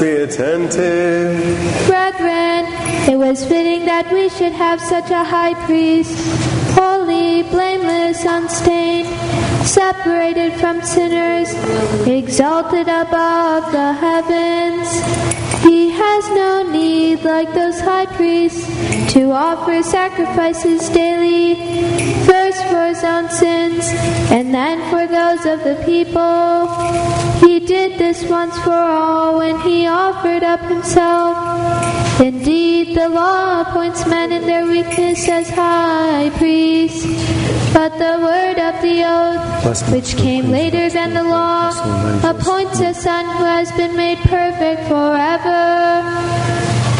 be attentive. Brethren, it was fitting that we should have such a high priest, holy, blameless, unstained, separated from sinners, exalted above the heavens. He has no need, like those high priests, to offer sacrifices daily, first for his own sins, and then for those of the people. He did this once for all when he offered up himself. Indeed, the law appoints men in their weakness as high priests, but the word of the oath, which came later than the law, appoints a son who has been made perfect forever.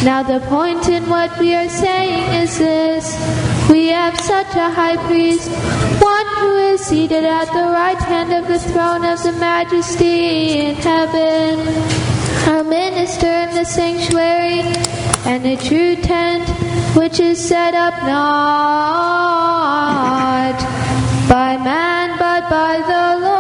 Now, the point in what we are saying is this we have such a high priest, one who is seated at the right hand of the throne of the majesty in heaven, a minister in the sanctuary, and a true tent which is set up not by man but by the Lord.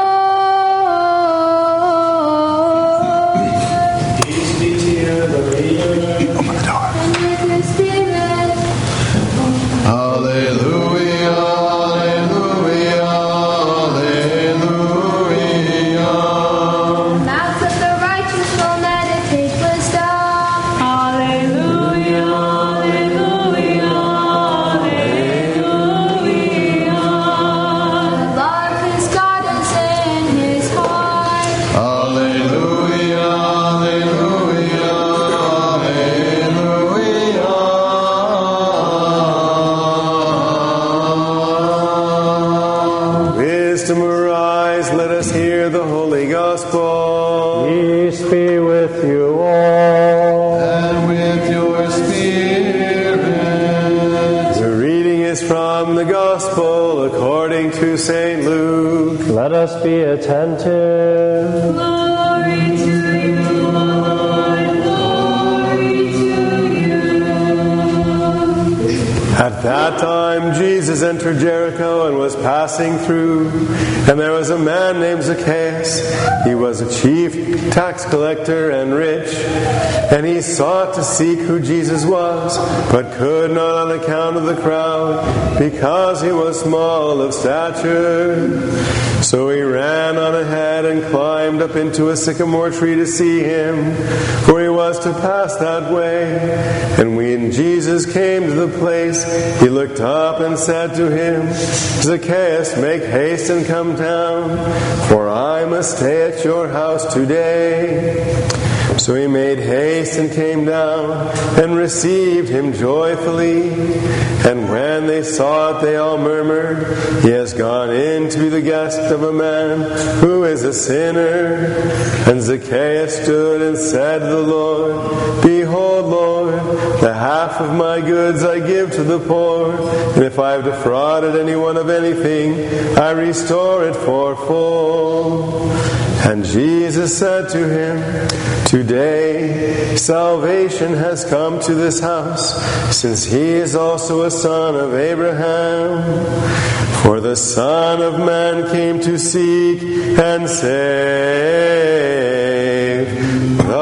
Gospel. Peace be with you all. And with your spirit. The reading is from the gospel according to St. Luke. Let us be attentive. At that time, Jesus entered Jericho and was passing through. And there was a man named Zacchaeus. He was a chief tax collector and rich. And he sought to seek who Jesus was, but could not on account of the crowd, because he was small of stature. So he ran on ahead and climbed up into a sycamore tree to see him, for he to pass that way. And when Jesus came to the place, he looked up and said to him, Zacchaeus, make haste and come down, for I must stay at your house today. So he made haste and came down and received him joyfully. And when they saw it, they all murmured, He has gone in to be the guest of a man who is a sinner. And Zacchaeus stood and said to the Lord, Behold, Lord, the half of my goods I give to the poor, and if I have defrauded anyone of anything, I restore it fourfold. And Jesus said to him, Today salvation has come to this house, since he is also a son of Abraham. For the Son of Man came to seek and save the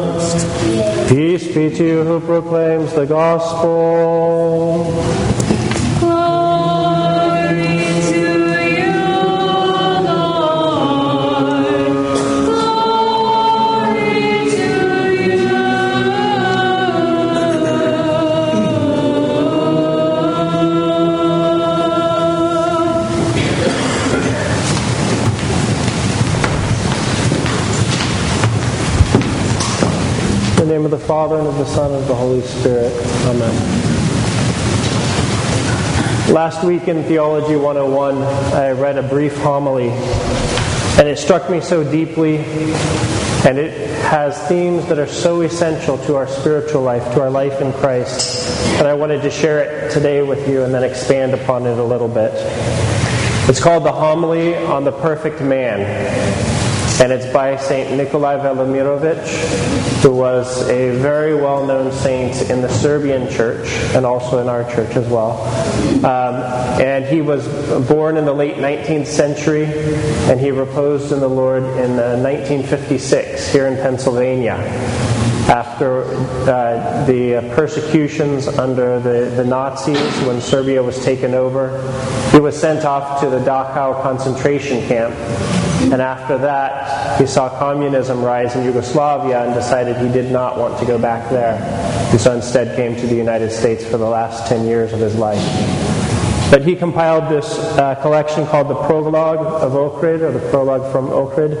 lost. Peace be to you who proclaims the gospel. Last week in Theology 101, I read a brief homily, and it struck me so deeply, and it has themes that are so essential to our spiritual life, to our life in Christ, that I wanted to share it today with you and then expand upon it a little bit. It's called the Homily on the Perfect Man. And it's by St. Nikolai Velimirovich, who was a very well known saint in the Serbian church and also in our church as well. Um, and he was born in the late 19th century and he reposed in the Lord in uh, 1956 here in Pennsylvania after uh, the persecutions under the, the Nazis when Serbia was taken over. He was sent off to the Dachau concentration camp. And after that, he saw communism rise in Yugoslavia and decided he did not want to go back there. And so instead came to the United States for the last 10 years of his life. But he compiled this uh, collection called the Prologue of Ohrid, or the Prologue from Ohrid.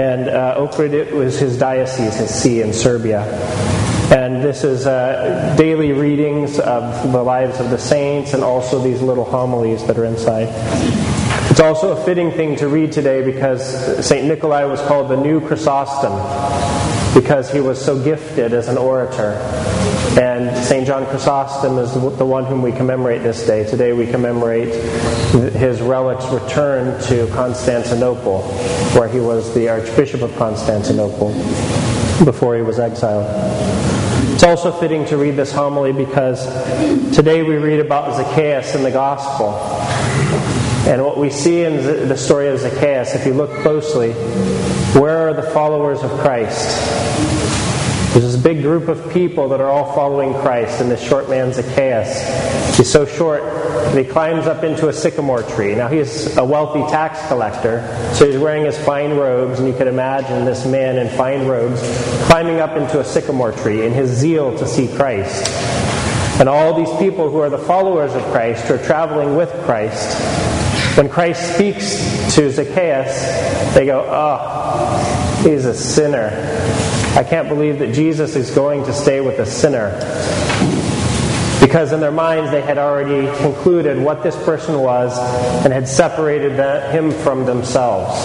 And uh, Ohrid it was his diocese, his see in Serbia. And this is uh, daily readings of the lives of the saints and also these little homilies that are inside. It's also a fitting thing to read today because St. Nikolai was called the new Chrysostom because he was so gifted as an orator. And St. John Chrysostom is the one whom we commemorate this day. Today we commemorate his relics return to Constantinople, where he was the Archbishop of Constantinople before he was exiled. It's also fitting to read this homily because today we read about Zacchaeus in the Gospel. And what we see in the story of Zacchaeus, if you look closely, where are the followers of Christ? There's this big group of people that are all following Christ, and this short man, Zacchaeus, he's so short that he climbs up into a sycamore tree. Now, he's a wealthy tax collector, so he's wearing his fine robes, and you could imagine this man in fine robes climbing up into a sycamore tree in his zeal to see Christ. And all these people who are the followers of Christ, who are traveling with Christ, when Christ speaks to Zacchaeus, they go, Oh, he's a sinner. I can't believe that Jesus is going to stay with a sinner. Because in their minds they had already concluded what this person was and had separated that, him from themselves.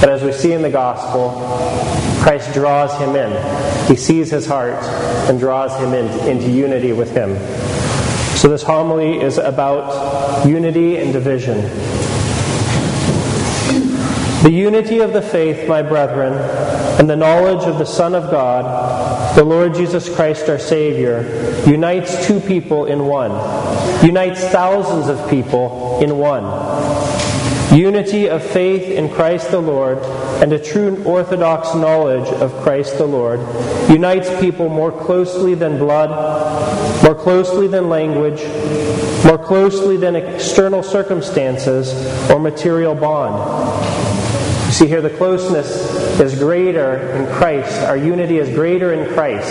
But as we see in the gospel, Christ draws him in. He sees his heart and draws him in, into unity with him. So this homily is about unity and division. The unity of the faith, my brethren, and the knowledge of the Son of God, the Lord Jesus Christ our Savior, unites two people in one, unites thousands of people in one. Unity of faith in Christ the Lord and a true orthodox knowledge of Christ the Lord unites people more closely than blood, more closely than language, more closely than external circumstances or material bond. You see here, the closeness is greater in Christ. Our unity is greater in Christ.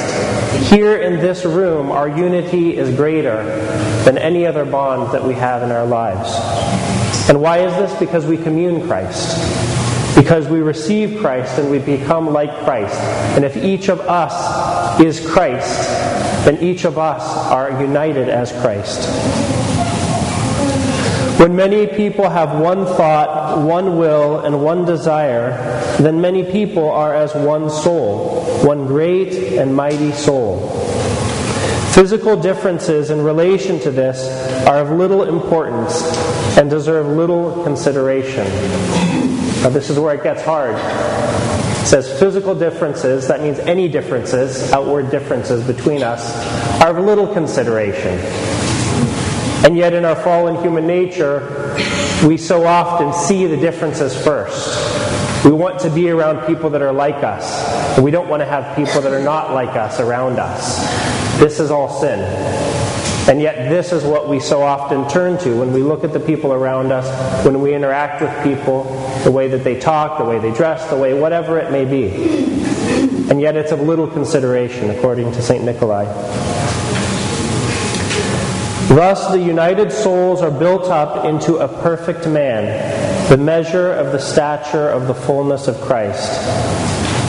Here in this room, our unity is greater than any other bond that we have in our lives. And why is this? Because we commune Christ. Because we receive Christ and we become like Christ. And if each of us is Christ, then each of us are united as Christ. When many people have one thought, one will, and one desire, then many people are as one soul, one great and mighty soul. Physical differences in relation to this are of little importance and deserve little consideration. Now, this is where it gets hard. It says physical differences, that means any differences, outward differences between us, are of little consideration. And yet, in our fallen human nature, we so often see the differences first. We want to be around people that are like us, we don't want to have people that are not like us around us. This is all sin. And yet, this is what we so often turn to when we look at the people around us, when we interact with people, the way that they talk, the way they dress, the way whatever it may be. And yet, it's of little consideration, according to St. Nikolai. Thus, the united souls are built up into a perfect man, the measure of the stature of the fullness of Christ.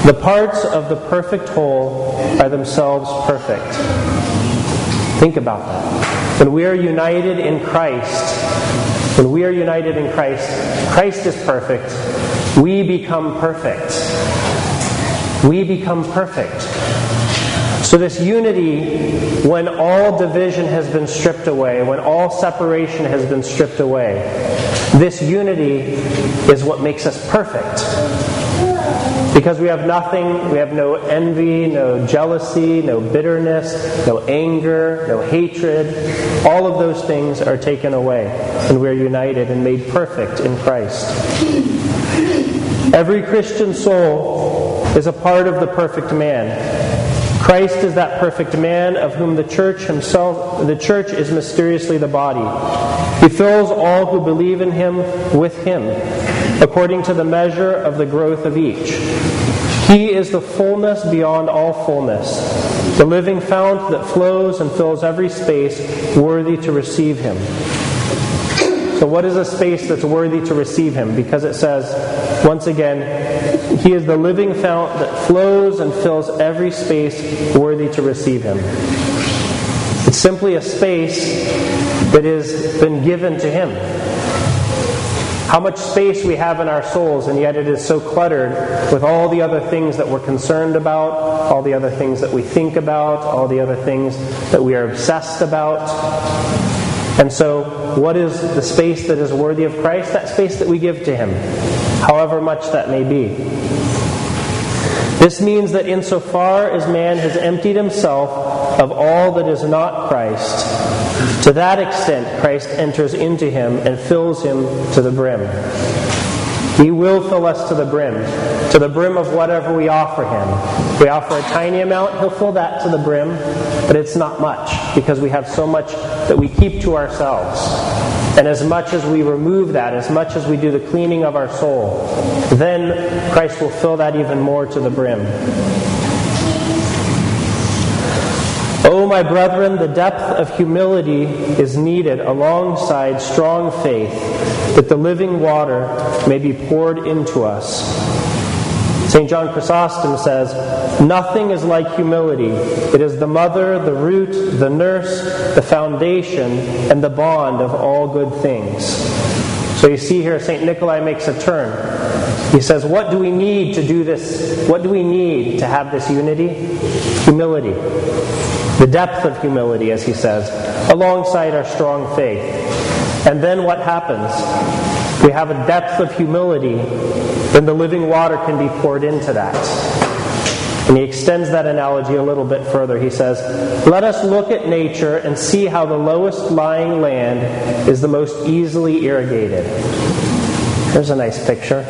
The parts of the perfect whole are themselves perfect. Think about that. When we are united in Christ, when we are united in Christ, Christ is perfect. We become perfect. We become perfect. So, this unity, when all division has been stripped away, when all separation has been stripped away, this unity is what makes us perfect. Because we have nothing, we have no envy, no jealousy, no bitterness, no anger, no hatred. All of those things are taken away, and we're united and made perfect in Christ. Every Christian soul is a part of the perfect man. Christ is that perfect man of whom the church himself the church is mysteriously the body. He fills all who believe in him with him, according to the measure of the growth of each. He is the fullness beyond all fullness, the living fount that flows and fills every space worthy to receive him. So, what is a space that's worthy to receive him? Because it says, once again, he is the living fount that flows and fills every space worthy to receive him. It's simply a space that has been given to him. How much space we have in our souls, and yet it is so cluttered with all the other things that we're concerned about, all the other things that we think about, all the other things that we are obsessed about. And so, what is the space that is worthy of Christ? That space that we give to Him, however much that may be. This means that insofar as man has emptied himself of all that is not Christ, to that extent Christ enters into him and fills him to the brim. He will fill us to the brim, to the brim of whatever we offer Him. If we offer a tiny amount, He'll fill that to the brim, but it's not much because we have so much that we keep to ourselves. And as much as we remove that, as much as we do the cleaning of our soul, then Christ will fill that even more to the brim. Oh, my brethren, the depth of humility is needed alongside strong faith that the living water may be poured into us. St. John Chrysostom says, Nothing is like humility. It is the mother, the root, the nurse, the foundation, and the bond of all good things. So you see here, St. Nikolai makes a turn. He says, What do we need to do this? What do we need to have this unity? Humility. The depth of humility, as he says, alongside our strong faith. And then what happens? We have a depth of humility, then the living water can be poured into that. And he extends that analogy a little bit further. He says, Let us look at nature and see how the lowest lying land is the most easily irrigated. There's a nice picture.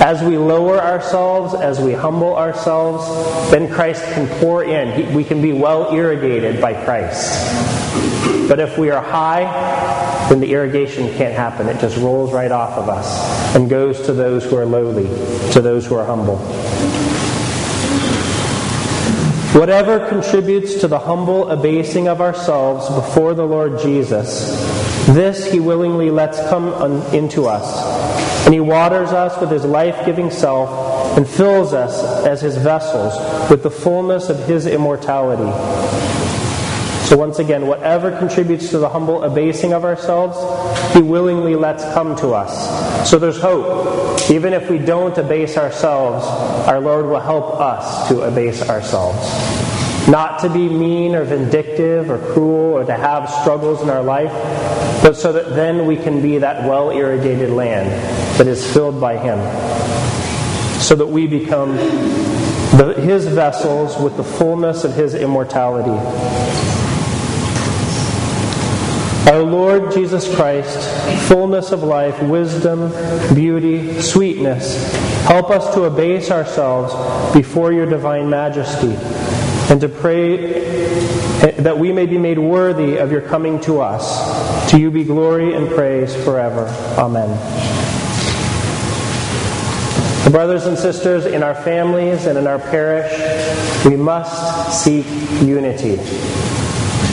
As we lower ourselves, as we humble ourselves, then Christ can pour in. we can be well irrigated by Christ. But if we are high, then the irrigation can't happen. It just rolls right off of us and goes to those who are lowly, to those who are humble. Whatever contributes to the humble abasing of ourselves before the Lord Jesus, this he willingly lets come into us. And he waters us with his life giving self and fills us as his vessels with the fullness of his immortality. So, once again, whatever contributes to the humble abasing of ourselves, He willingly lets come to us. So, there's hope. Even if we don't abase ourselves, our Lord will help us to abase ourselves. Not to be mean or vindictive or cruel or to have struggles in our life, but so that then we can be that well irrigated land that is filled by Him. So that we become the, His vessels with the fullness of His immortality. Our Lord Jesus Christ, fullness of life, wisdom, beauty, sweetness, help us to abase ourselves before your divine majesty and to pray eh, that we may be made worthy of your coming to us. To you be glory and praise forever. Amen. Brothers and sisters, in our families and in our parish, we must seek unity.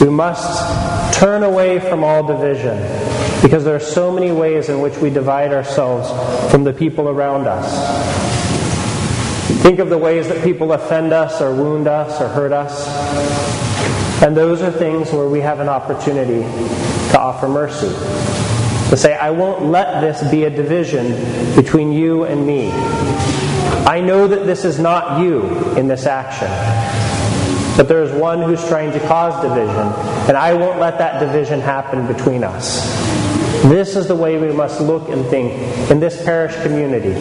We must turn away from all division because there are so many ways in which we divide ourselves from the people around us. Think of the ways that people offend us or wound us or hurt us. And those are things where we have an opportunity to offer mercy. To say, I won't let this be a division between you and me. I know that this is not you in this action. but there is one who's trying to cause division, and I won't let that division happen between us. This is the way we must look and think in this parish community.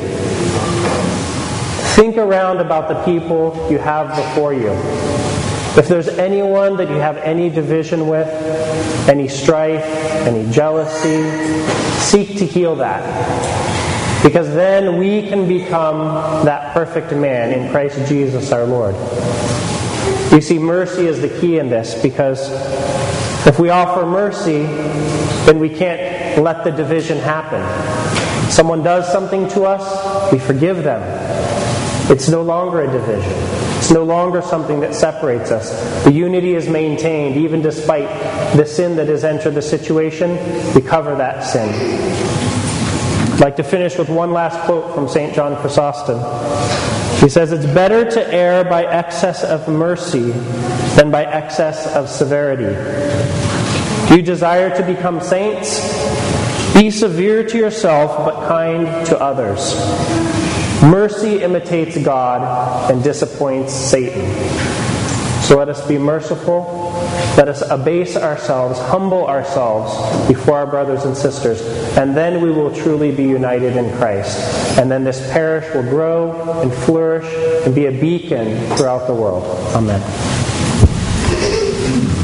Think around about the people you have before you. If there's anyone that you have any division with, any strife, any jealousy, seek to heal that. Because then we can become that perfect man in Christ Jesus our Lord. You see, mercy is the key in this because if we offer mercy, then we can't let the division happen. Someone does something to us, we forgive them. It's no longer a division. It's no longer something that separates us. The unity is maintained even despite the sin that has entered the situation. We cover that sin. I'd like to finish with one last quote from St. John Chrysostom. He says, It's better to err by excess of mercy than by excess of severity. You desire to become saints? Be severe to yourself, but kind to others. Mercy imitates God and disappoints Satan. So let us be merciful. Let us abase ourselves, humble ourselves before our brothers and sisters, and then we will truly be united in Christ. And then this parish will grow and flourish and be a beacon throughout the world. Amen.